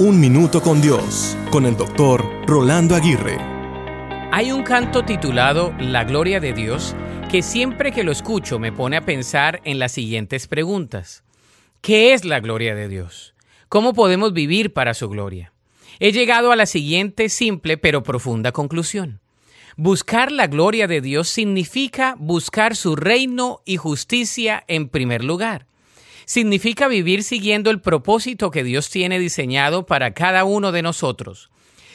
Un Minuto con Dios, con el doctor Rolando Aguirre. Hay un canto titulado La Gloria de Dios que siempre que lo escucho me pone a pensar en las siguientes preguntas. ¿Qué es la gloria de Dios? ¿Cómo podemos vivir para su gloria? He llegado a la siguiente simple pero profunda conclusión. Buscar la gloria de Dios significa buscar su reino y justicia en primer lugar significa vivir siguiendo el propósito que Dios tiene diseñado para cada uno de nosotros.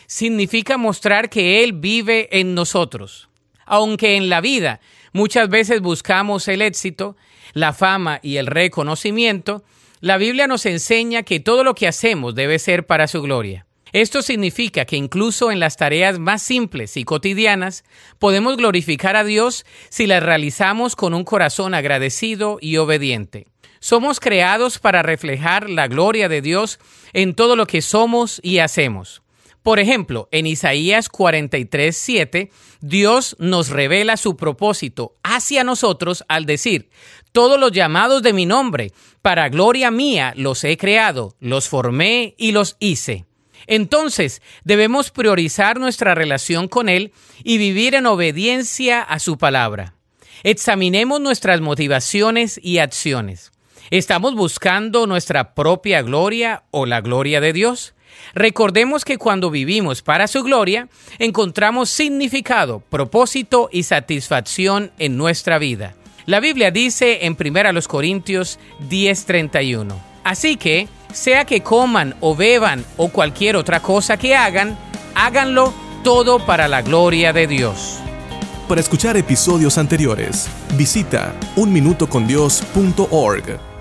Significa mostrar que Él vive en nosotros. Aunque en la vida muchas veces buscamos el éxito, la fama y el reconocimiento, la Biblia nos enseña que todo lo que hacemos debe ser para su gloria. Esto significa que incluso en las tareas más simples y cotidianas podemos glorificar a Dios si las realizamos con un corazón agradecido y obediente. Somos creados para reflejar la gloria de Dios en todo lo que somos y hacemos. Por ejemplo, en Isaías 43, 7, Dios nos revela su propósito hacia nosotros al decir, todos los llamados de mi nombre, para gloria mía los he creado, los formé y los hice. Entonces, debemos priorizar nuestra relación con Él y vivir en obediencia a su palabra. Examinemos nuestras motivaciones y acciones. ¿Estamos buscando nuestra propia gloria o la gloria de Dios? Recordemos que cuando vivimos para su gloria, encontramos significado, propósito y satisfacción en nuestra vida. La Biblia dice en 1 Corintios 10:31, así que, sea que coman o beban o cualquier otra cosa que hagan, háganlo todo para la gloria de Dios. Para escuchar episodios anteriores, visita unminutocondios.org.